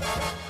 you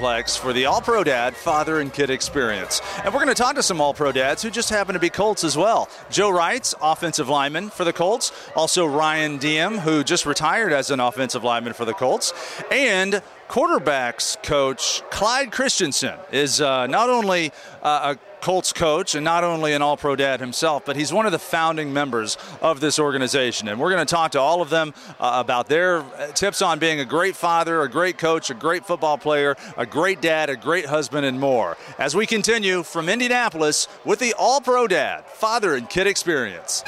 for the All Pro Dad Father and Kid Experience. And we're going to talk to some All Pro dads who just happen to be Colts as well. Joe Reitz, offensive lineman for the Colts. Also, Ryan Diem, who just retired as an offensive lineman for the Colts. And quarterbacks coach Clyde Christensen is uh, not only uh, a Colts coach and not only an all pro dad himself, but he's one of the founding members of this organization. And we're going to talk to all of them uh, about their tips on being a great father, a great coach, a great football player, a great dad, a great husband, and more. As we continue from Indianapolis with the All Pro Dad Father and Kid Experience.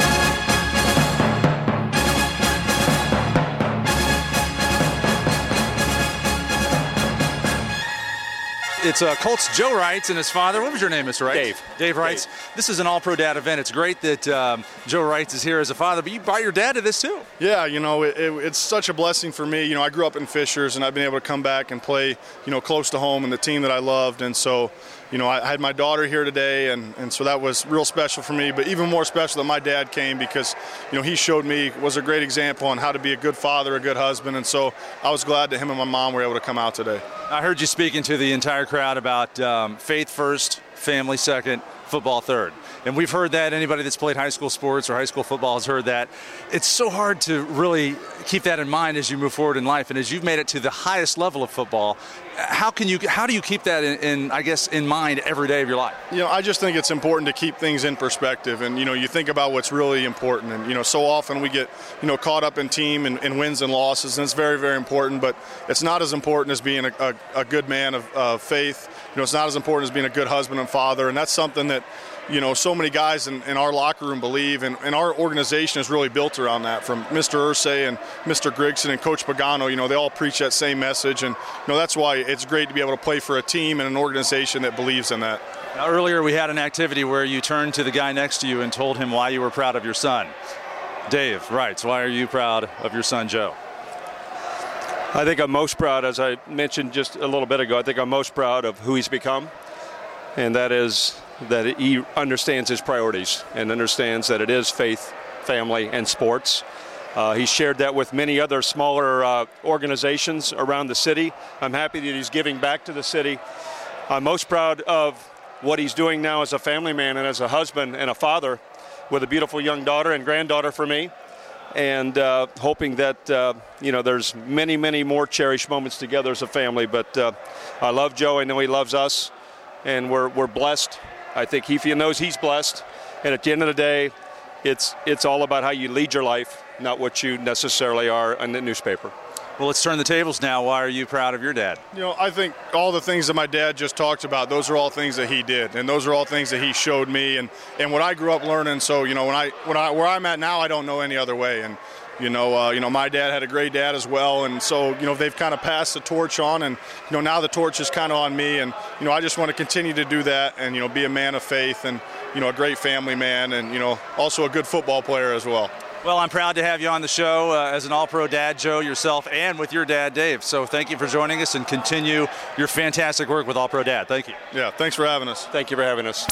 It's uh, Colts Joe Reitz and his father. What was your name, Mr. Wright? Dave. Dave Reitz. Dave. This is an All Pro Dad event. It's great that um, Joe Reitz is here as a father, but you brought your dad to this too. Yeah, you know, it, it, it's such a blessing for me. You know, I grew up in Fishers, and I've been able to come back and play, you know, close to home and the team that I loved, and so you know, I, had my daughter here today, and, and so that was real special for me. But even more special that my dad came because, you know, he showed me was a great example on how to be a good father, a good husband, and so I was glad that him and my mom were able to come out today. I heard you speaking to the entire crowd about um, faith first, family second, football third. And we've heard that. Anybody that's played high school sports or high school football has heard that. It's so hard to really keep that in mind as you move forward in life. And as you've made it to the highest level of football, how can you how do you keep that in, in, I guess in mind every day of your life? You know, I just think it's important to keep things in perspective, and you know, you think about what's really important, and you know, so often we get you know caught up in team and, and wins and losses, and it's very very important, but it's not as important as being a, a, a good man of, of faith. You know, it's not as important as being a good husband and father, and that's something that you know, so many guys in, in our locker room believe, and, and, our organization is really built around that. From Mr. Irsay and Mr. Grigson and Coach Pagano, you know, they all preach that same message, and you know that's why it's great to be able to play for a team and an organization that believes in that. Now, earlier we had an activity where you turned to the guy next to you and told him why you were proud of your son. Dave Reitz, "Why are you proud of your son, Joe?" I think I'm most proud, as I mentioned just a little bit ago. I think I'm most proud of who he's become, and that is that he understands his priorities and understands that it is faith, family, and sports. Uh, he shared that with many other smaller uh, organizations around the city. I'm happy that he's giving back to the city. I'm most proud of what he's doing now as a family man and as a husband and a father with a beautiful young daughter and granddaughter for me. And uh, hoping that uh, you know there's many, many more cherished moments together as a family. But uh, I love Joe. I know he loves us, and we're we're blessed I think he knows he's blessed. And at the end of the day, it's it's all about how you lead your life, not what you necessarily are in the newspaper. Well, let's turn the tables now. Why are you proud of your dad? You know, I think all the things that my dad just talked about, those are all things that he did, and those are all things that he showed me, and, and what I grew up learning. So, you know, when I when I where I'm at now, I don't know any other way, and you know, uh, you know, my dad had a great dad as well, and so you know they've kind of passed the torch on, and you know now the torch is kind of on me, and you know I just want to continue to do that, and you know be a man of faith, and you know a great family man, and you know also a good football player as well. Well, I'm proud to have you on the show uh, as an all pro dad, Joe, yourself, and with your dad, Dave. So thank you for joining us and continue your fantastic work with All Pro Dad. Thank you. Yeah, thanks for having us. Thank you for having us.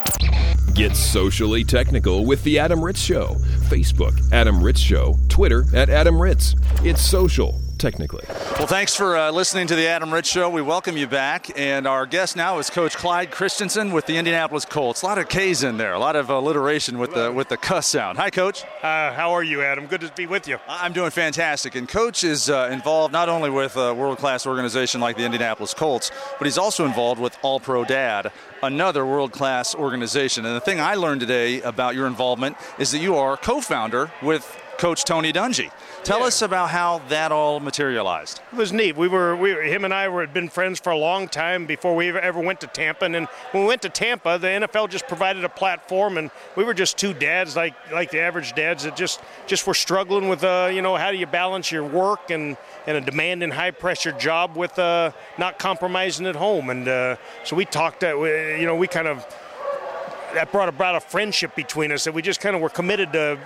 Get socially technical with The Adam Ritz Show. Facebook, Adam Ritz Show. Twitter, at Adam Ritz. It's social technically. Well, thanks for uh, listening to the Adam Ritz Show. We welcome you back. And our guest now is Coach Clyde Christensen with the Indianapolis Colts. A lot of K's in there, a lot of alliteration with the with the cuss sound. Hi, Coach. Uh, how are you, Adam? Good to be with you. I'm doing fantastic. And Coach is uh, involved not only with a world class organization like the Indianapolis Colts, but he's also involved with All Pro Dad, another world class organization. And the thing I learned today about your involvement is that you are co founder with Coach Tony Dungy. Tell Yeah. us about how that all materialized. It was neat. We were, we, him and I were had been friends for a long time before we ever, ever went to Tampa. And when we went to Tampa, the NFL just provided a platform, and we were just two dads, like like the average dads, that just just were struggling with, uh, you know, how do you balance your work and and a demanding, high pressure job with uh, not compromising at home. And uh, so we talked, uh, we- you know, we kind of that brought about a friendship between us that we just kind of were committed to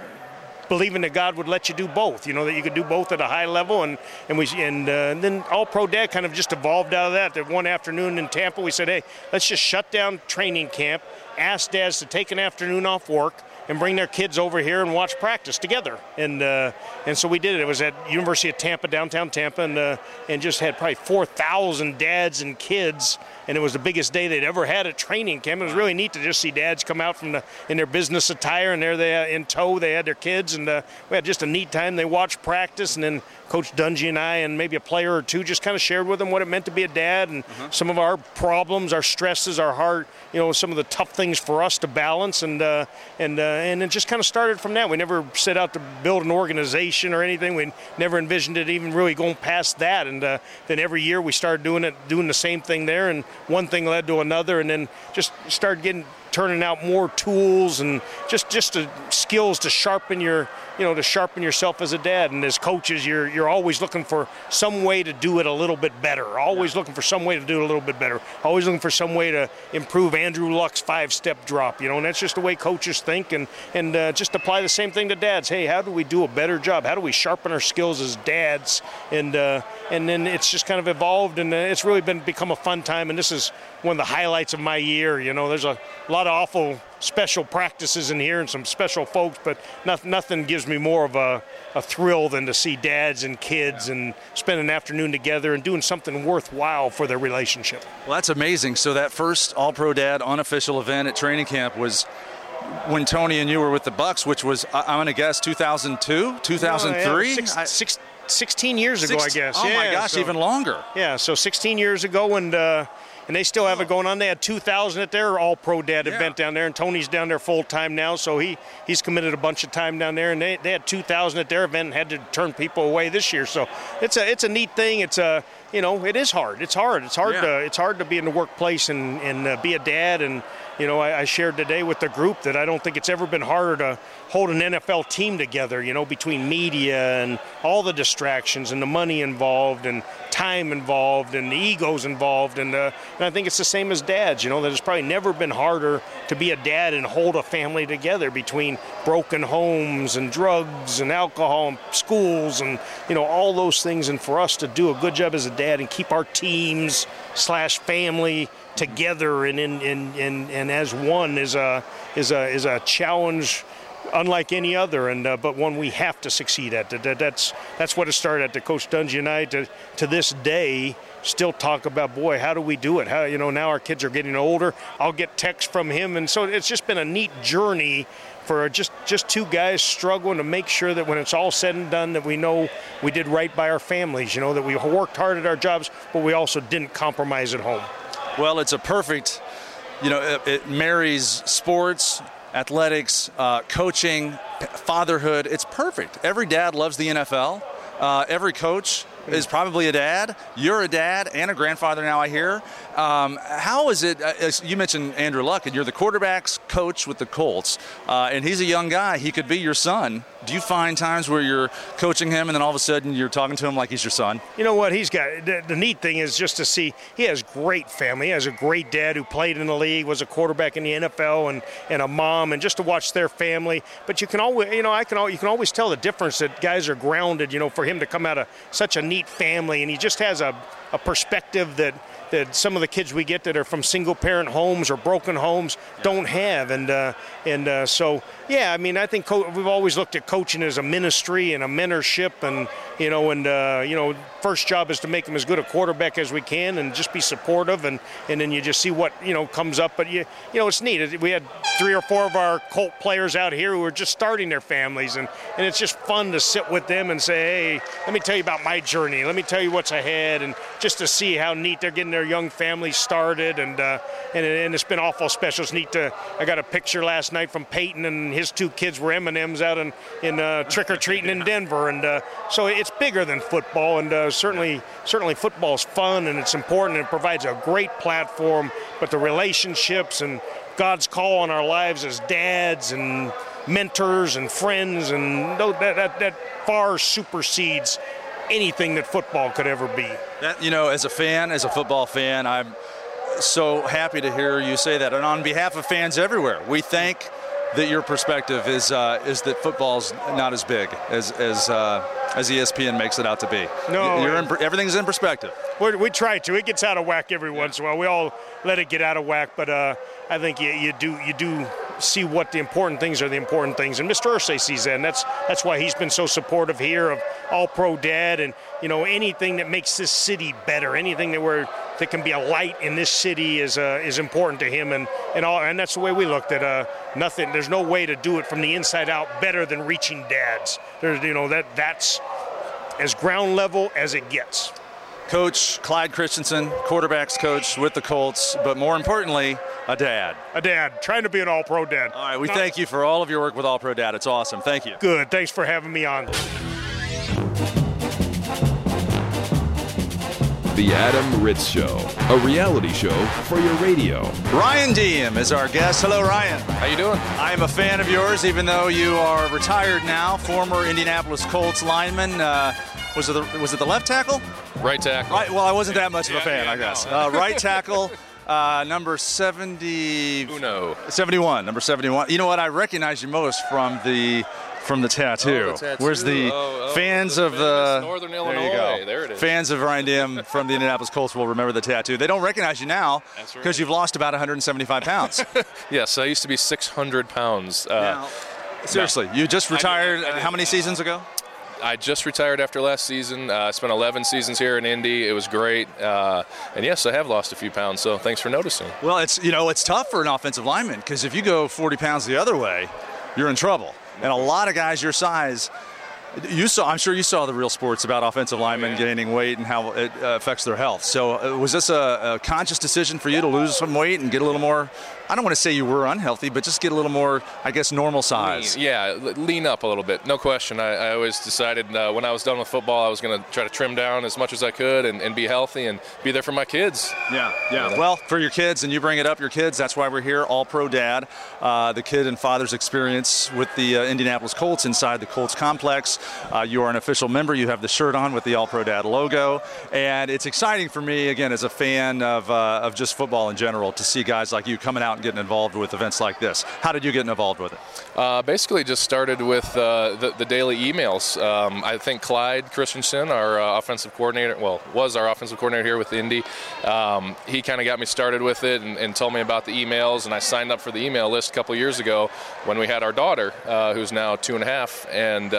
believing that God would let you do both. You know that you could do both at a high level, and and we and, uh, and then All Pro Dad kind of just evolved out of that. That one afternoon in Tampa, we said, hey, let's just shut down training camp, ask dads to take an afternoon off work. And bring their kids over here and watch practice together, and uh, and so we did it. It was at University of Tampa, downtown Tampa, and uh, and just had probably four thousand dads and kids, and it was the biggest day they'd ever had at training camp. It was really neat to just see dads come out from the in their business attire, and there they are in tow they had their kids, and uh, we had just a neat time. They watched practice, and then Coach Dungy and I, and maybe a player or two, just kind of shared with them what it meant to be a dad, and some of our problems, our stresses, our hard, you know, some of the tough things for us to balance, and uh, and uh, and it just kind of started from that. We never set out to build an organization or anything. We never envisioned it even really going past that, and uh, then every year we started doing it, doing the same thing there, and one thing led to another, and then just started getting turning out more tools and just just the skills to sharpen your you know to sharpen yourself as a dad and as coaches you're you're always looking for some way to do it a little bit better. Always looking for some way to do it a little bit better. Always looking for some way to improve Andrew Luck's five step drop you know and that's just the way coaches think and and uh, just apply the same thing to dads. Hey how do we do a better job? How do we sharpen our skills as dads? And uh, and then it's just kind of evolved and uh, it's really been become a fun time. And this is one of the highlights of my year you know there's a lot of awful special practices in here and some special folks, but nothing, nothing gives me more of a, a thrill than to see dads and kids and spend an afternoon together and doing something worthwhile for their relationship. Well, that's amazing. So that first All Pro Dad unofficial event at training camp was when Tony and you were with the Bucks, which was I'm going to guess 2002, 2003. Oh, yeah, six- six- 16 years ago, I guess. Oh my Yeah, gosh, so- even longer. Yeah, so 16 years ago, and uh, and they still have it going on. They had 2,000 at their All Pro Dad Yeah. event down there, and Tony's down there full time now, so he he's committed a bunch of time down there. And they, they had 2,000 at their event and had to turn people away this year. So it's a it's a neat thing. It's a you know it is hard. It's hard. It's hard Yeah. to it's hard to be in the workplace and and uh, be a dad and. You know, I, I shared today with the group that I don't think it's ever been harder to hold an NFL team together, you know, between media and all the distractions and the money involved and time involved and the egos involved. And, uh, and I think it's the same as dads, you know, that it's probably never been harder to be a dad and hold a family together between broken homes and drugs and alcohol and schools and, you know, all those things. And for us to do a good job as a dad and keep our teams slash family together and in, in, in, and as one is a, is a, is a challenge unlike any other, and uh, but one we have to succeed at. That, that- that's that's what it started at. The coach Dungy and I to to this day still talk about boy how do we do it how you know now our kids are getting older i'll get texts from him and so it's just been a neat journey for just just two guys struggling to make sure that when it's all said and done that we know we did right by our families you know that we worked hard at our jobs but we also didn't compromise at home Well, it's a perfect, you know, it, it marries sports, athletics, uh, coaching, fatherhood. It's perfect. Every dad loves the NFL. Uh, every coach is probably a dad. You're a dad and a grandfather now, I hear. Um, how is it? Uh, as you mentioned Andrew Luck, and you're the quarterback's coach with the Colts, uh, and he's a young guy. He could be your son. Do you find times where you're coaching him and then all of a sudden you're talking to him like he's your son? You know what he's got? The, the neat thing is just to see he has great family. He has a great dad who played in the league, was a quarterback in the NFL, and, and a mom, and just to watch their family. But you can always, you know, I can al- you can always tell the difference that guys are grounded. You know, for him to come out of such a neat family, and he just has a, a perspective that that some of the kids we get that are from single parent homes or broken homes don't have. And uh, and uh, so yeah, I mean, I think co- we've always looked at coaching as a ministry and a mentorship, and you know, and uh, you know, first job is to make them as good a quarterback as we can, and just be supportive, and and then you just see what you know comes up. But you you know, it's neat. We had three or four of our Colt players out here who are just starting their families, and and it's just fun to sit with them and say, hey, let me tell you about my journey. Let me tell you what's ahead, and just to see how neat they're getting their young families started, and uh, and, and it's been awful special. It's neat to. I got a picture last night from Peyton, and his two kids were M and M's out in in uh, trick or treating in Denver, and uh, so it's bigger than football, and uh, certainly certainly football's fun and it's important and it provides a great platform. But the relationships and God's call on our lives as dads and mentors and friends, and that, that, that far supersedes anything that football could ever be. That, you know, as a fan, as a football fan, I'm so happy to hear you say that. And on behalf of fans everywhere, we thank that your perspective is uh, is that football's not as big as as uh, as ESPN makes it out to be. No, in, everything's in perspective. we try to. It gets out of whack every once in a while. We all let it get out of whack, but uh, I think you, you do you do see what the important things are the important things. And Mr. Irsay sees that, and that's that's why he's been so supportive here of All Pro Dad, and you know anything that makes this city better, anything that we're that can be a light in this city is uh, is important to him, and and all, and that's the way we looked at uh, nothing. There's no way to do it from the inside out better than reaching dads. There's you know that that's as ground level as it gets. Coach Clyde Christensen, quarterbacks coach with the Colts, but more importantly, a dad. A dad, trying to be an all pro dad. All right, we thank you for all of your work with All Pro Dad. It's awesome. Thank you. Good. Thanks for having me on. The Adam Ritz Show, a reality show for your radio. Ryan Diem is our guest. Hello, Ryan. How you doing? I am a fan of yours, even though you are retired now, former Indianapolis Colts lineman. Uh, was it the, was it the left tackle? Right tackle. Right. Well, I wasn't that much of a Yeah, fan, yeah, I guess. no. Uh, right tackle. Uh, number 70 Uno. 71 number 71 you know what i recognize you most from the from the tattoo, Oh, the tattoo. where's the Oh, oh, fans the of the Northern Illinois? there you go. There it is. fans of ryan Diem from the indianapolis colts will remember the tattoo they don't recognize you now That's right. because you've lost about 175 pounds Yes, I used to be 600 pounds. Uh, Now, seriously you just I did- retired I did- how many seasons ago I just retired after last season. Uh, I spent 11 seasons here in Indy. It was great. Uh, and yes, I have lost a few pounds, so thanks for noticing. Well, it's you know it's tough for an offensive lineman because if you go 40 pounds the other way, you're in trouble. And a lot of guys your size, you saw. I'm sure you saw the real sports about offensive linemen yeah. gaining weight and how it uh, affects their health. So uh, was this a, a conscious decision for you to lose some weight and get a little more? I don't want to say you were unhealthy, but just get a little more, I guess, normal size. Yeah, lean up a little bit. No question. I, I always decided uh, when I was done with football, I was going to try to trim down as much as I could and, and be healthy and be there for my kids. Yeah, yeah. Well, for your kids, and you bring it up, your kids, that's why we're here, All Pro Dad, uh, the kid and father's experience with the uh, Indianapolis Colts inside the Colts complex. Uh, you are an official member. You have the shirt on with the All Pro Dad logo. And it's exciting for me, again, as a fan of, uh, of just football in general, to see guys like you coming out and getting involved with events like this. How did you get involved with it? Uh, basically, just started with uh, the, the daily emails. Um, I think Clyde Christensen, our uh, offensive coordinator, well, was our offensive coordinator here with Indy. Um, he kind of got me started with it and, and told me about the emails, and I signed up for the email list a couple years ago when we had our daughter, uh, who's now two and a half, and.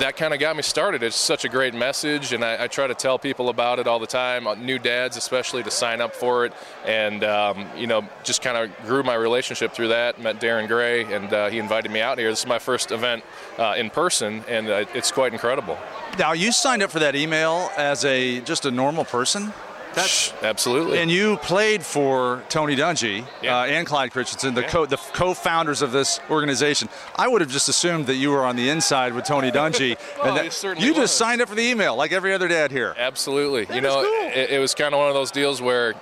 That kind of got me started. It's such a great message, and I, I try to tell people about it all the time, uh, new dads especially, to sign up for it. And, um, you know, just kind of grew my relationship through that. Met Darren Gray, and uh, he invited me out here. This is my first event uh, in person, and uh, it's quite incredible. Now, you signed up for that email as a just a normal person. That's Absolutely. And you played for Tony Dungy Yeah. uh, and Clyde Christensen, the, Yeah. co- the co-founders of this organization. I would have just assumed that you were on the inside with Tony Dungy, Well, and that you was. just signed up for the email like every other dad here. Absolutely. you know, cool. it, it was kind of one of those deals where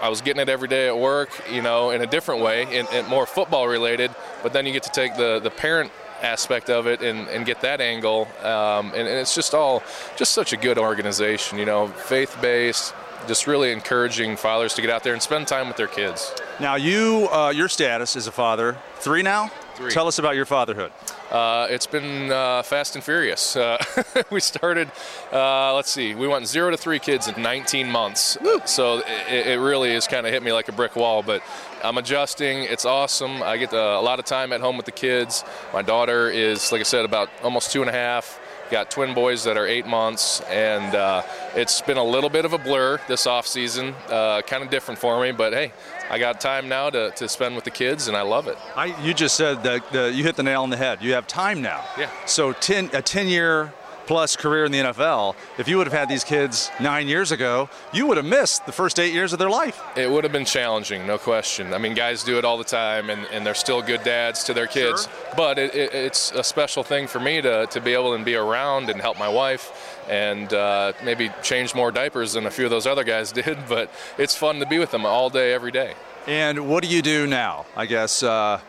I was getting it every day at work, you know, in a different way, and, and more football related. But then you get to take the the parent aspect of it and, and get that angle, um, and, and it's just all just such a good organization, you know, faith based. Just really encouraging fathers to get out there and spend time with their kids. Now, you, uh, your status as a father, three now. Three. Tell us about your fatherhood. Uh, it's been uh, fast and furious. Uh, we started, uh, let's see, we went zero to three kids in 19 months. So it, it really has kind of hit me like a brick wall, but I'm adjusting. It's awesome. I get uh, a lot of time at home with the kids. My daughter is, like I said, about almost two and a half. Got twin boys that are eight months, and uh, it's been a little bit of a blur this off season. Uh, kind of different for me, but hey, I got time now to, to spend with the kids, and I love it. I, you just said that the, you hit the nail on the head. You have time now. Yeah. So ten, a 10-year plus career in the NFL. If you would have had these kids nine years ago, you would have missed the first eight years of their life. It would have been challenging, no question. I mean, guys do it all the time, and, and they're still good dads to their kids. Sure. But it, it, it's a special thing for me to, to be able to be around and help my wife and uh, maybe change more diapers than a few of those other guys did. But it's fun to be with them all day, every day. And what do you do now? I guess uh,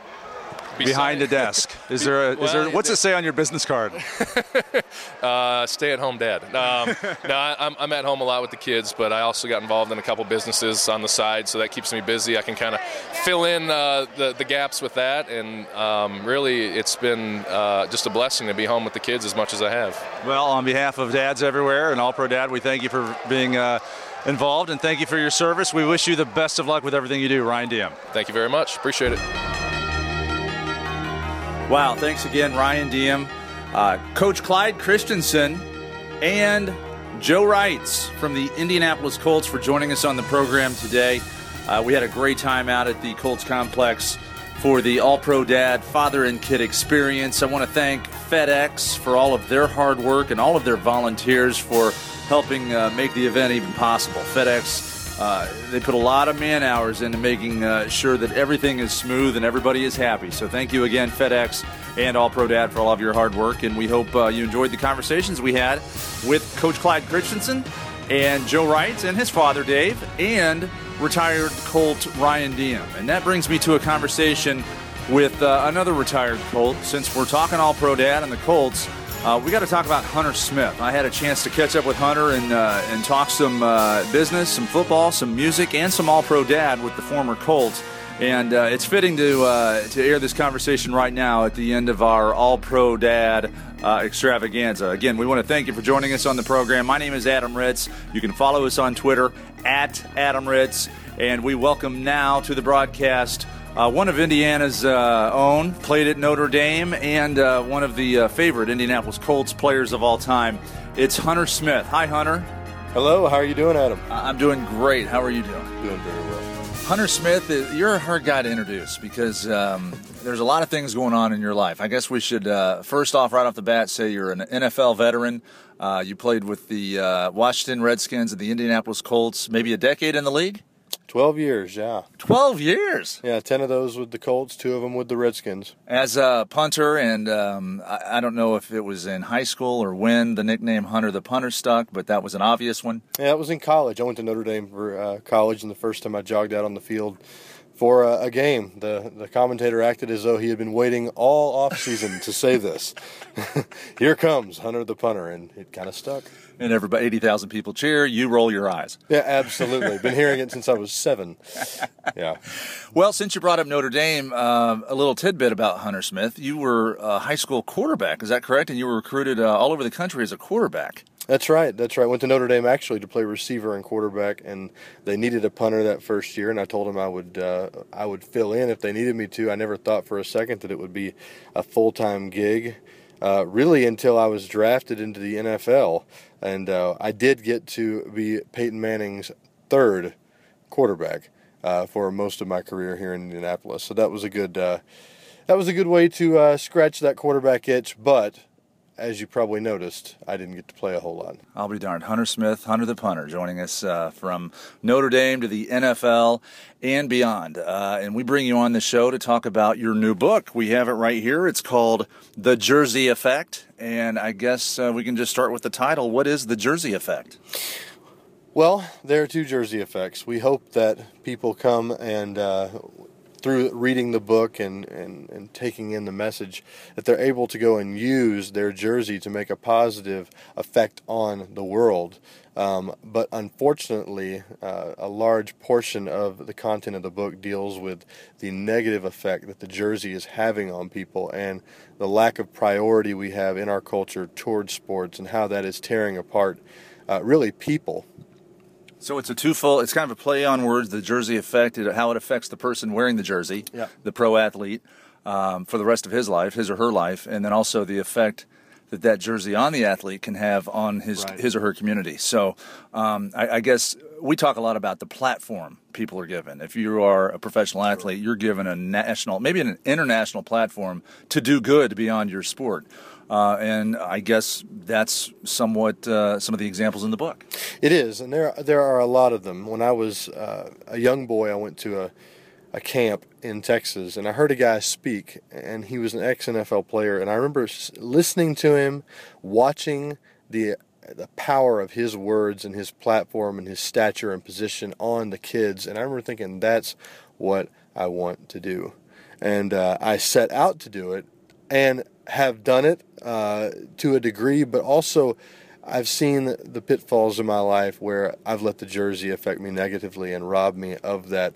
behind the desk. Is there? A, is there? What's it say on your business card? Uh, stay-at-home dad. Um, no, I, I'm, I'm at home a lot with the kids, but I also got involved in a couple businesses on the side, so that keeps me busy. I can kind of fill in uh, the, the gaps with that, and um, really, it's been uh, just a blessing to be home with the kids as much as I have. Well, on behalf of dads everywhere and All Pro Dad, we thank you for being uh, involved and thank you for your service. We wish you the best of luck with everything you do, Ryan Diem. Thank you very much. Appreciate it. Wow, thanks again, Ryan Diem, uh, Coach Clyde Christensen, and Joe Reitz from the Indianapolis Colts for joining us on the program today. Uh, we had a great time out at the Colts complex for the All Pro Dad Father and Kid experience. I want to thank FedEx for all of their hard work and all of their volunteers for helping uh, make the event even possible. FedEx uh, they put a lot of man hours into making uh, sure that everything is smooth and everybody is happy. So thank you again, FedEx and All Pro Dad, for all of your hard work. And we hope uh, you enjoyed the conversations we had with Coach Clyde Christensen and Joe Wright and his father, Dave, and retired Colt Ryan Diem. And that brings me to a conversation with uh, another retired Colt. Since we're talking All Pro Dad and the Colts, uh, we got to talk about Hunter Smith. I had a chance to catch up with Hunter and uh, and talk some uh, business, some football, some music, and some All Pro Dad with the former Colts. And uh, it's fitting to uh, to air this conversation right now at the end of our All Pro Dad uh, extravaganza. Again, we want to thank you for joining us on the program. My name is Adam Ritz. You can follow us on Twitter at Adam Ritz, and we welcome now to the broadcast. Uh, one of Indiana's uh, own, played at Notre Dame, and uh, one of the uh, favorite Indianapolis Colts players of all time. It's Hunter Smith. Hi, Hunter. Hello, how are you doing, Adam? I'm doing great. How are you doing? Doing very well. Hunter Smith, uh, you're a hard guy to introduce because um, there's a lot of things going on in your life. I guess we should uh, first off, right off the bat, say you're an NFL veteran. Uh, you played with the uh, Washington Redskins and the Indianapolis Colts, maybe a decade in the league. 12 years, yeah. 12 years Yeah, 10 of those with the Colts, two of them with the Redskins. as a punter, and um, I, I don't know if it was in high school or when the nickname Hunter the Punter stuck, but that was an obvious one. Yeah, it was in college. I went to Notre Dame for uh, college, and the first time I jogged out on the field for a, a game, the, the commentator acted as though he had been waiting all off season to say this. Here comes Hunter the Punter, and it kind of stuck. And everybody, 80,000 people cheer, you roll your eyes. Yeah, absolutely. Been hearing it since I was seven. Yeah. Well, since you brought up Notre Dame, uh, a little tidbit about Hunter Smith. You were a high school quarterback, is that correct? And you were recruited uh, all over the country as a quarterback. That's right. That's right. Went to Notre Dame actually to play receiver and quarterback, and they needed a punter that first year. And I told them I would uh, I would fill in if they needed me to. I never thought for a second that it would be a full time gig, uh, really until I was drafted into the NFL, and uh, I did get to be Peyton Manning's third quarterback uh, for most of my career here in Indianapolis. So that was a good uh, that was a good way to uh, scratch that quarterback itch, but as you probably noticed, I didn't get to play a whole lot. I'll be darned. Hunter Smith, Hunter the Punter, joining us uh, from Notre Dame to the NFL and beyond. Uh, and we bring you on the show to talk about your new book. We have it right here. It's called The Jersey Effect. And I guess uh, we can just start with the title. What is The Jersey Effect? Well, there are two Jersey effects. We hope that people come and uh, through reading the book and, and, and taking in the message, that they're able to go and use their jersey to make a positive effect on the world. Um, but unfortunately, uh, a large portion of the content of the book deals with the negative effect that the jersey is having on people and the lack of priority we have in our culture towards sports and how that is tearing apart uh, really people. So it's a twofold. It's kind of a play on words. The jersey effect, how it affects the person wearing the jersey, Yeah. the pro athlete, um, for the rest of his life, his or her life, and then also the effect that that jersey on the athlete can have on his Right. his or her community. So um, I, I guess we talk a lot about the platform people are given. If you are a professional athlete, you're given a national, maybe an international platform to do good beyond your sport. Uh, and I guess that's somewhat uh, some of the examples in the book. It is, and there there are a lot of them. When I was uh, a young boy, I went to a a camp in Texas, and I heard a guy speak, and he was an ex NFL player, and I remember listening to him, watching the the power of his words and his platform and his stature and position on the kids, and I remember thinking that's what I want to do, and uh, I set out to do it, and have done it uh, to a degree, but also I've seen the pitfalls in my life where I've let the jersey affect me negatively and rob me of that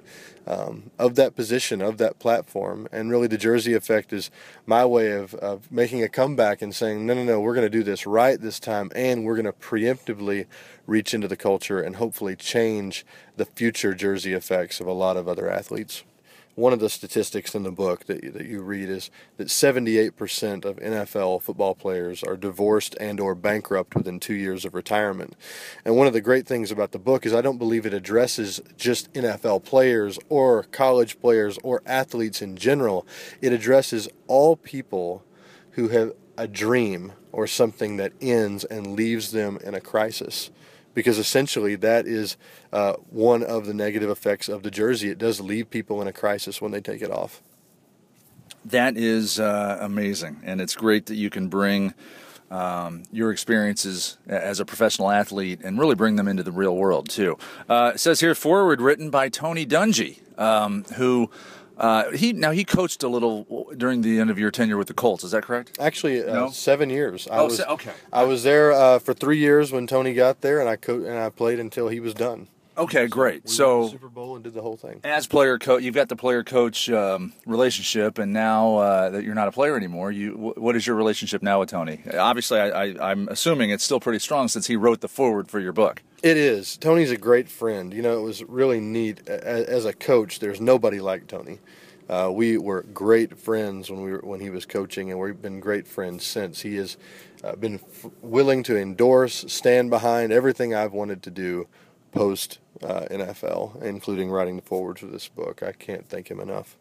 um, of that position, of that platform. And really, the jersey effect is my way of, of making a comeback and saying, no, no, no, we're going to do this right this time, and we're going to preemptively reach into the culture and hopefully change the future jersey effects of a lot of other athletes one of the statistics in the book that, that you read is that 78% of NFL football players are divorced and or bankrupt within two years of retirement. And one of the great things about the book is I don't believe it addresses just NFL players or college players or athletes in general. It addresses all people who have a dream or something that ends and leaves them in a crisis because essentially that is uh, one of the negative effects of the jersey. It does leave people in a crisis when they take it off. That is uh, amazing, and it's great that you can bring um, your experiences as a professional athlete and really bring them into the real world too. Uh, it says here, forward written by Tony Dungy, um, who uh, he now he coached a little during the end of your tenure with the Colts. Is that correct? Actually, uh, no? seven years. I oh, was, okay. I was there uh, for three years when Tony got there, and I co- and I played until he was done. Okay, great. So, so Super Bowl and did the whole thing. As player coach, you've got the player coach um, relationship, and now uh, that you're not a player anymore, you w- what is your relationship now with Tony? Obviously, I, I, I'm assuming it's still pretty strong since he wrote the forward for your book. It is. Tony's a great friend. You know, it was really neat. As a coach, there's nobody like Tony. Uh, we were great friends when we were, when he was coaching, and we've been great friends since. He has uh, been f- willing to endorse, stand behind everything I've wanted to do post uh, NFL, including writing the forward for this book. I can't thank him enough.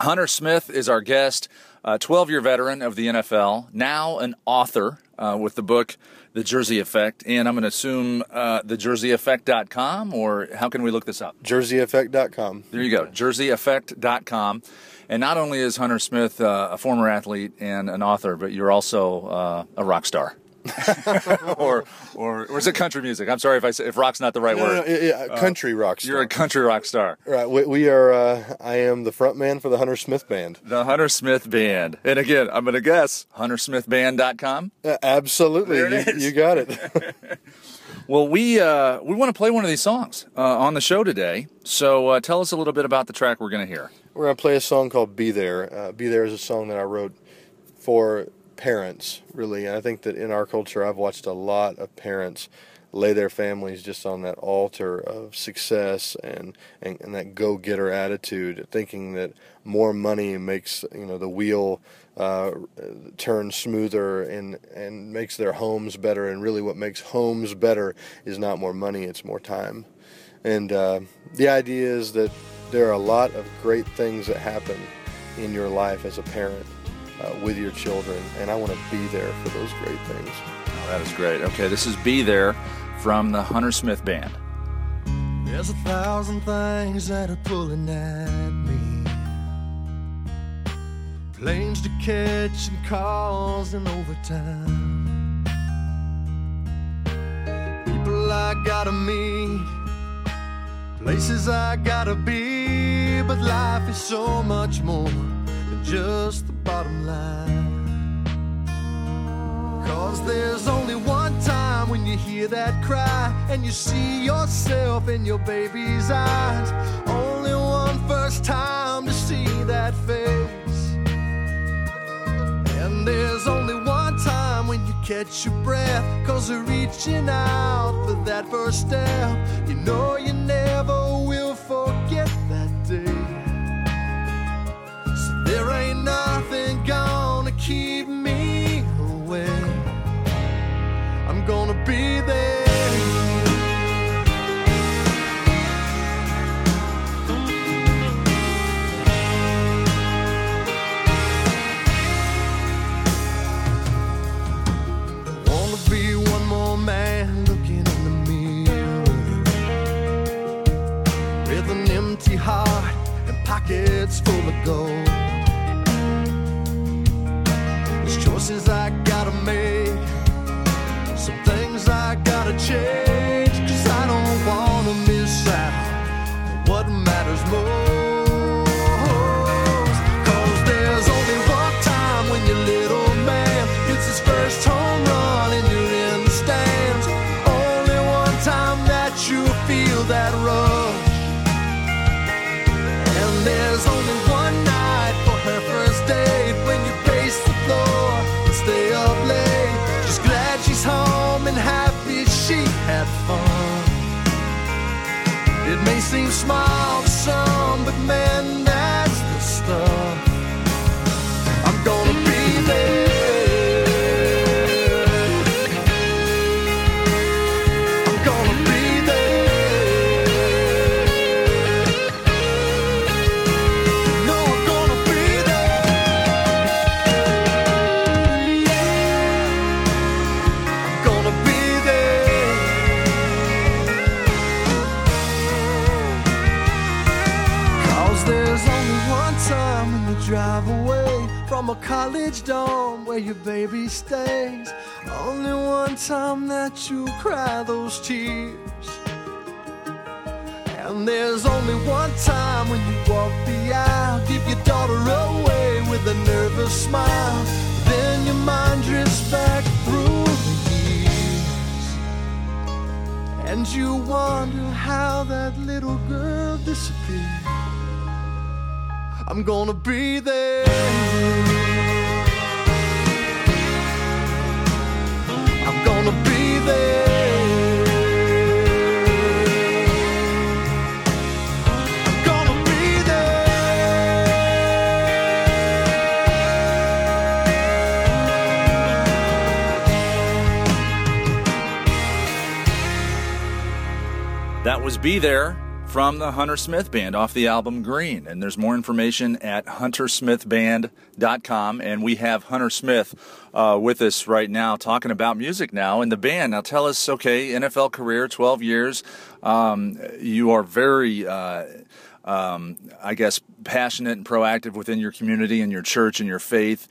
Hunter Smith is our guest, a 12 year veteran of the NFL, now an author uh, with the book The Jersey Effect. And I'm going to assume uh, thejerseyeffect.com, or how can we look this up? Jerseyeffect.com. There you go, jerseyeffect.com. And not only is Hunter Smith uh, a former athlete and an author, but you're also uh, a rock star. Or, or or is it country music? I'm sorry if I say, if rock's not the right no, word. No, yeah, uh, country rock star. You're a country rock star. Right. We, we are. Uh, I am the front man for the Hunter Smith Band. The Hunter Smith Band. And again, I'm going to guess huntersmithband.com. Uh, absolutely. There it you, is. you got it. well, we uh, we want to play one of these songs uh, on the show today. So uh, tell us a little bit about the track we're going to hear. We're going to play a song called "Be There." Uh, "Be There" is a song that I wrote for parents, really. And I think that in our culture, I've watched a lot of parents lay their families just on that altar of success and, and, and that go-getter attitude, thinking that more money makes you know the wheel uh, turn smoother and and makes their homes better. And really, what makes homes better is not more money; it's more time. And uh, the idea is that there are a lot of great things that happen in your life as a parent uh, with your children, and I want to be there for those great things. Oh, that is great. Okay, this is Be There from the Hunter Smith Band. There's a thousand things that are pulling at me. Planes to catch and calls in overtime. People I gotta meet, places I gotta be. But life is so much more than just the bottom line. Cause there's only one time when you hear that cry and you see yourself in your baby's eyes. Only one first time to see that face. And there's only one time when you catch your breath. Cause you're reaching out for that first step. You know you never pockets those tears. And there's only one time when you walk the aisle, give your daughter away with a nervous smile. Then your mind drifts back through the years. And you wonder how that little girl disappeared. I'm gonna be there. Was Be There from the Hunter Smith Band off the album Green. And there's more information at huntersmithband.com. And we have Hunter Smith uh, with us right now talking about music now and the band. Now tell us, okay, NFL career, 12 years. Um, you are very. Uh, um, I guess passionate and proactive within your community and your church and your faith,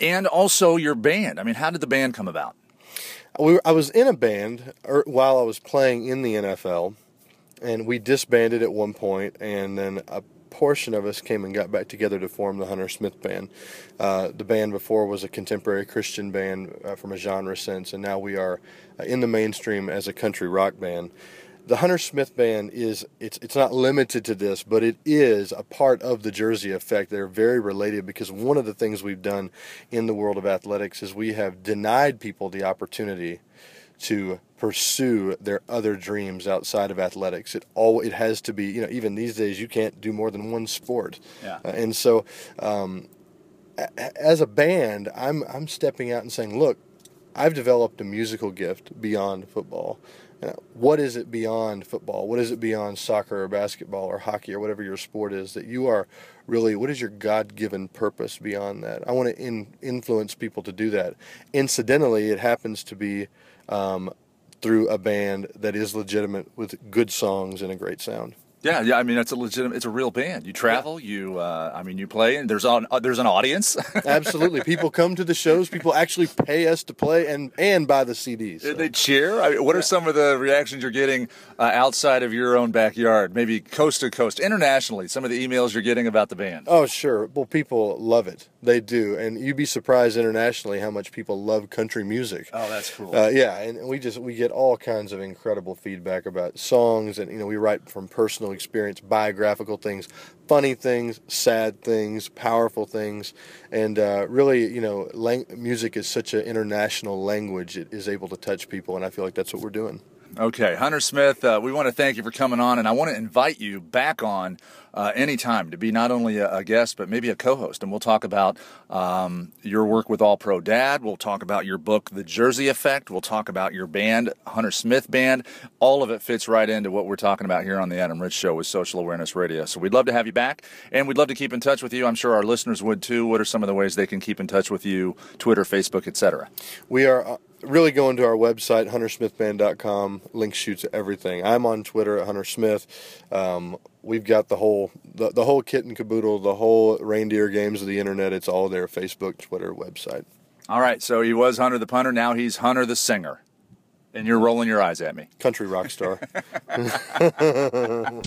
and also your band. I mean, how did the band come about? I was in a band er, while I was playing in the NFL, and we disbanded at one point, and then a portion of us came and got back together to form the Hunter Smith Band. Uh, the band before was a contemporary Christian band uh, from a genre sense, and now we are uh, in the mainstream as a country rock band. The Hunter Smith Band is it's it's not limited to this, but it is a part of the Jersey effect. They're very related because one of the things we've done in the world of athletics is we have denied people the opportunity to pursue their other dreams outside of athletics. It all it has to be, you know, even these days you can't do more than one sport. Yeah. Uh, and so um, a- as a band, I'm I'm stepping out and saying, look, I've developed a musical gift beyond football. Uh, what is it beyond football? What is it beyond soccer or basketball or hockey or whatever your sport is that you are really? What is your God-given purpose beyond that? I want to in, influence people to do that. Incidentally, it happens to be um, through a band that is legitimate with good songs and a great sound. Yeah, yeah. I mean, it's a legitimate. It's a real band. You travel. You, uh, I mean, you play, and there's on uh, there's an audience. Absolutely, people come to the shows. People actually pay us to play and and buy the CDs. so. they cheer. I mean, what are some of the reactions you're getting uh, outside of your own backyard? Maybe coast to coast, internationally. Some of the emails you're getting about the band. Oh, sure. Well, people love it. They do, and you'd be surprised internationally how much people love country music. Oh, that's cool. Uh, yeah, and we just we get all kinds of incredible feedback about songs, and you know we write from personal experience, biographical things, funny things, sad things, powerful things, and uh, really, you know, lang- music is such an international language; it is able to touch people, and I feel like that's what we're doing. Okay, Hunter Smith, uh, we want to thank you for coming on, and I want to invite you back on uh, anytime to be not only a, a guest but maybe a co-host, and we'll talk about um, your work with All Pro Dad. We'll talk about your book, The Jersey Effect. We'll talk about your band, Hunter Smith Band. All of it fits right into what we're talking about here on the Adam Ritz Show with Social Awareness Radio. So we'd love to have you back, and we'd love to keep in touch with you. I'm sure our listeners would too. What are some of the ways they can keep in touch with you? Twitter, Facebook, etc. We are uh, really going to our website, huntersmithband.com. Links shoots everything. I'm on Twitter at Hunter Smith. Um, we've got the whole the, the whole kit and caboodle, the whole reindeer games of the internet. It's all there: Facebook, Twitter, website. All right, so he was Hunter the punter. Now he's Hunter the singer. And you're rolling your eyes at me. Country rock star.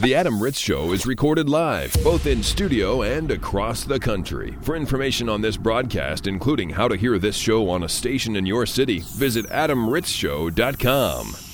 The Adam Ritz Show is recorded live, both in studio and across the country. For information on this broadcast, including how to hear this show on a station in your city, visit adamritzshow.com.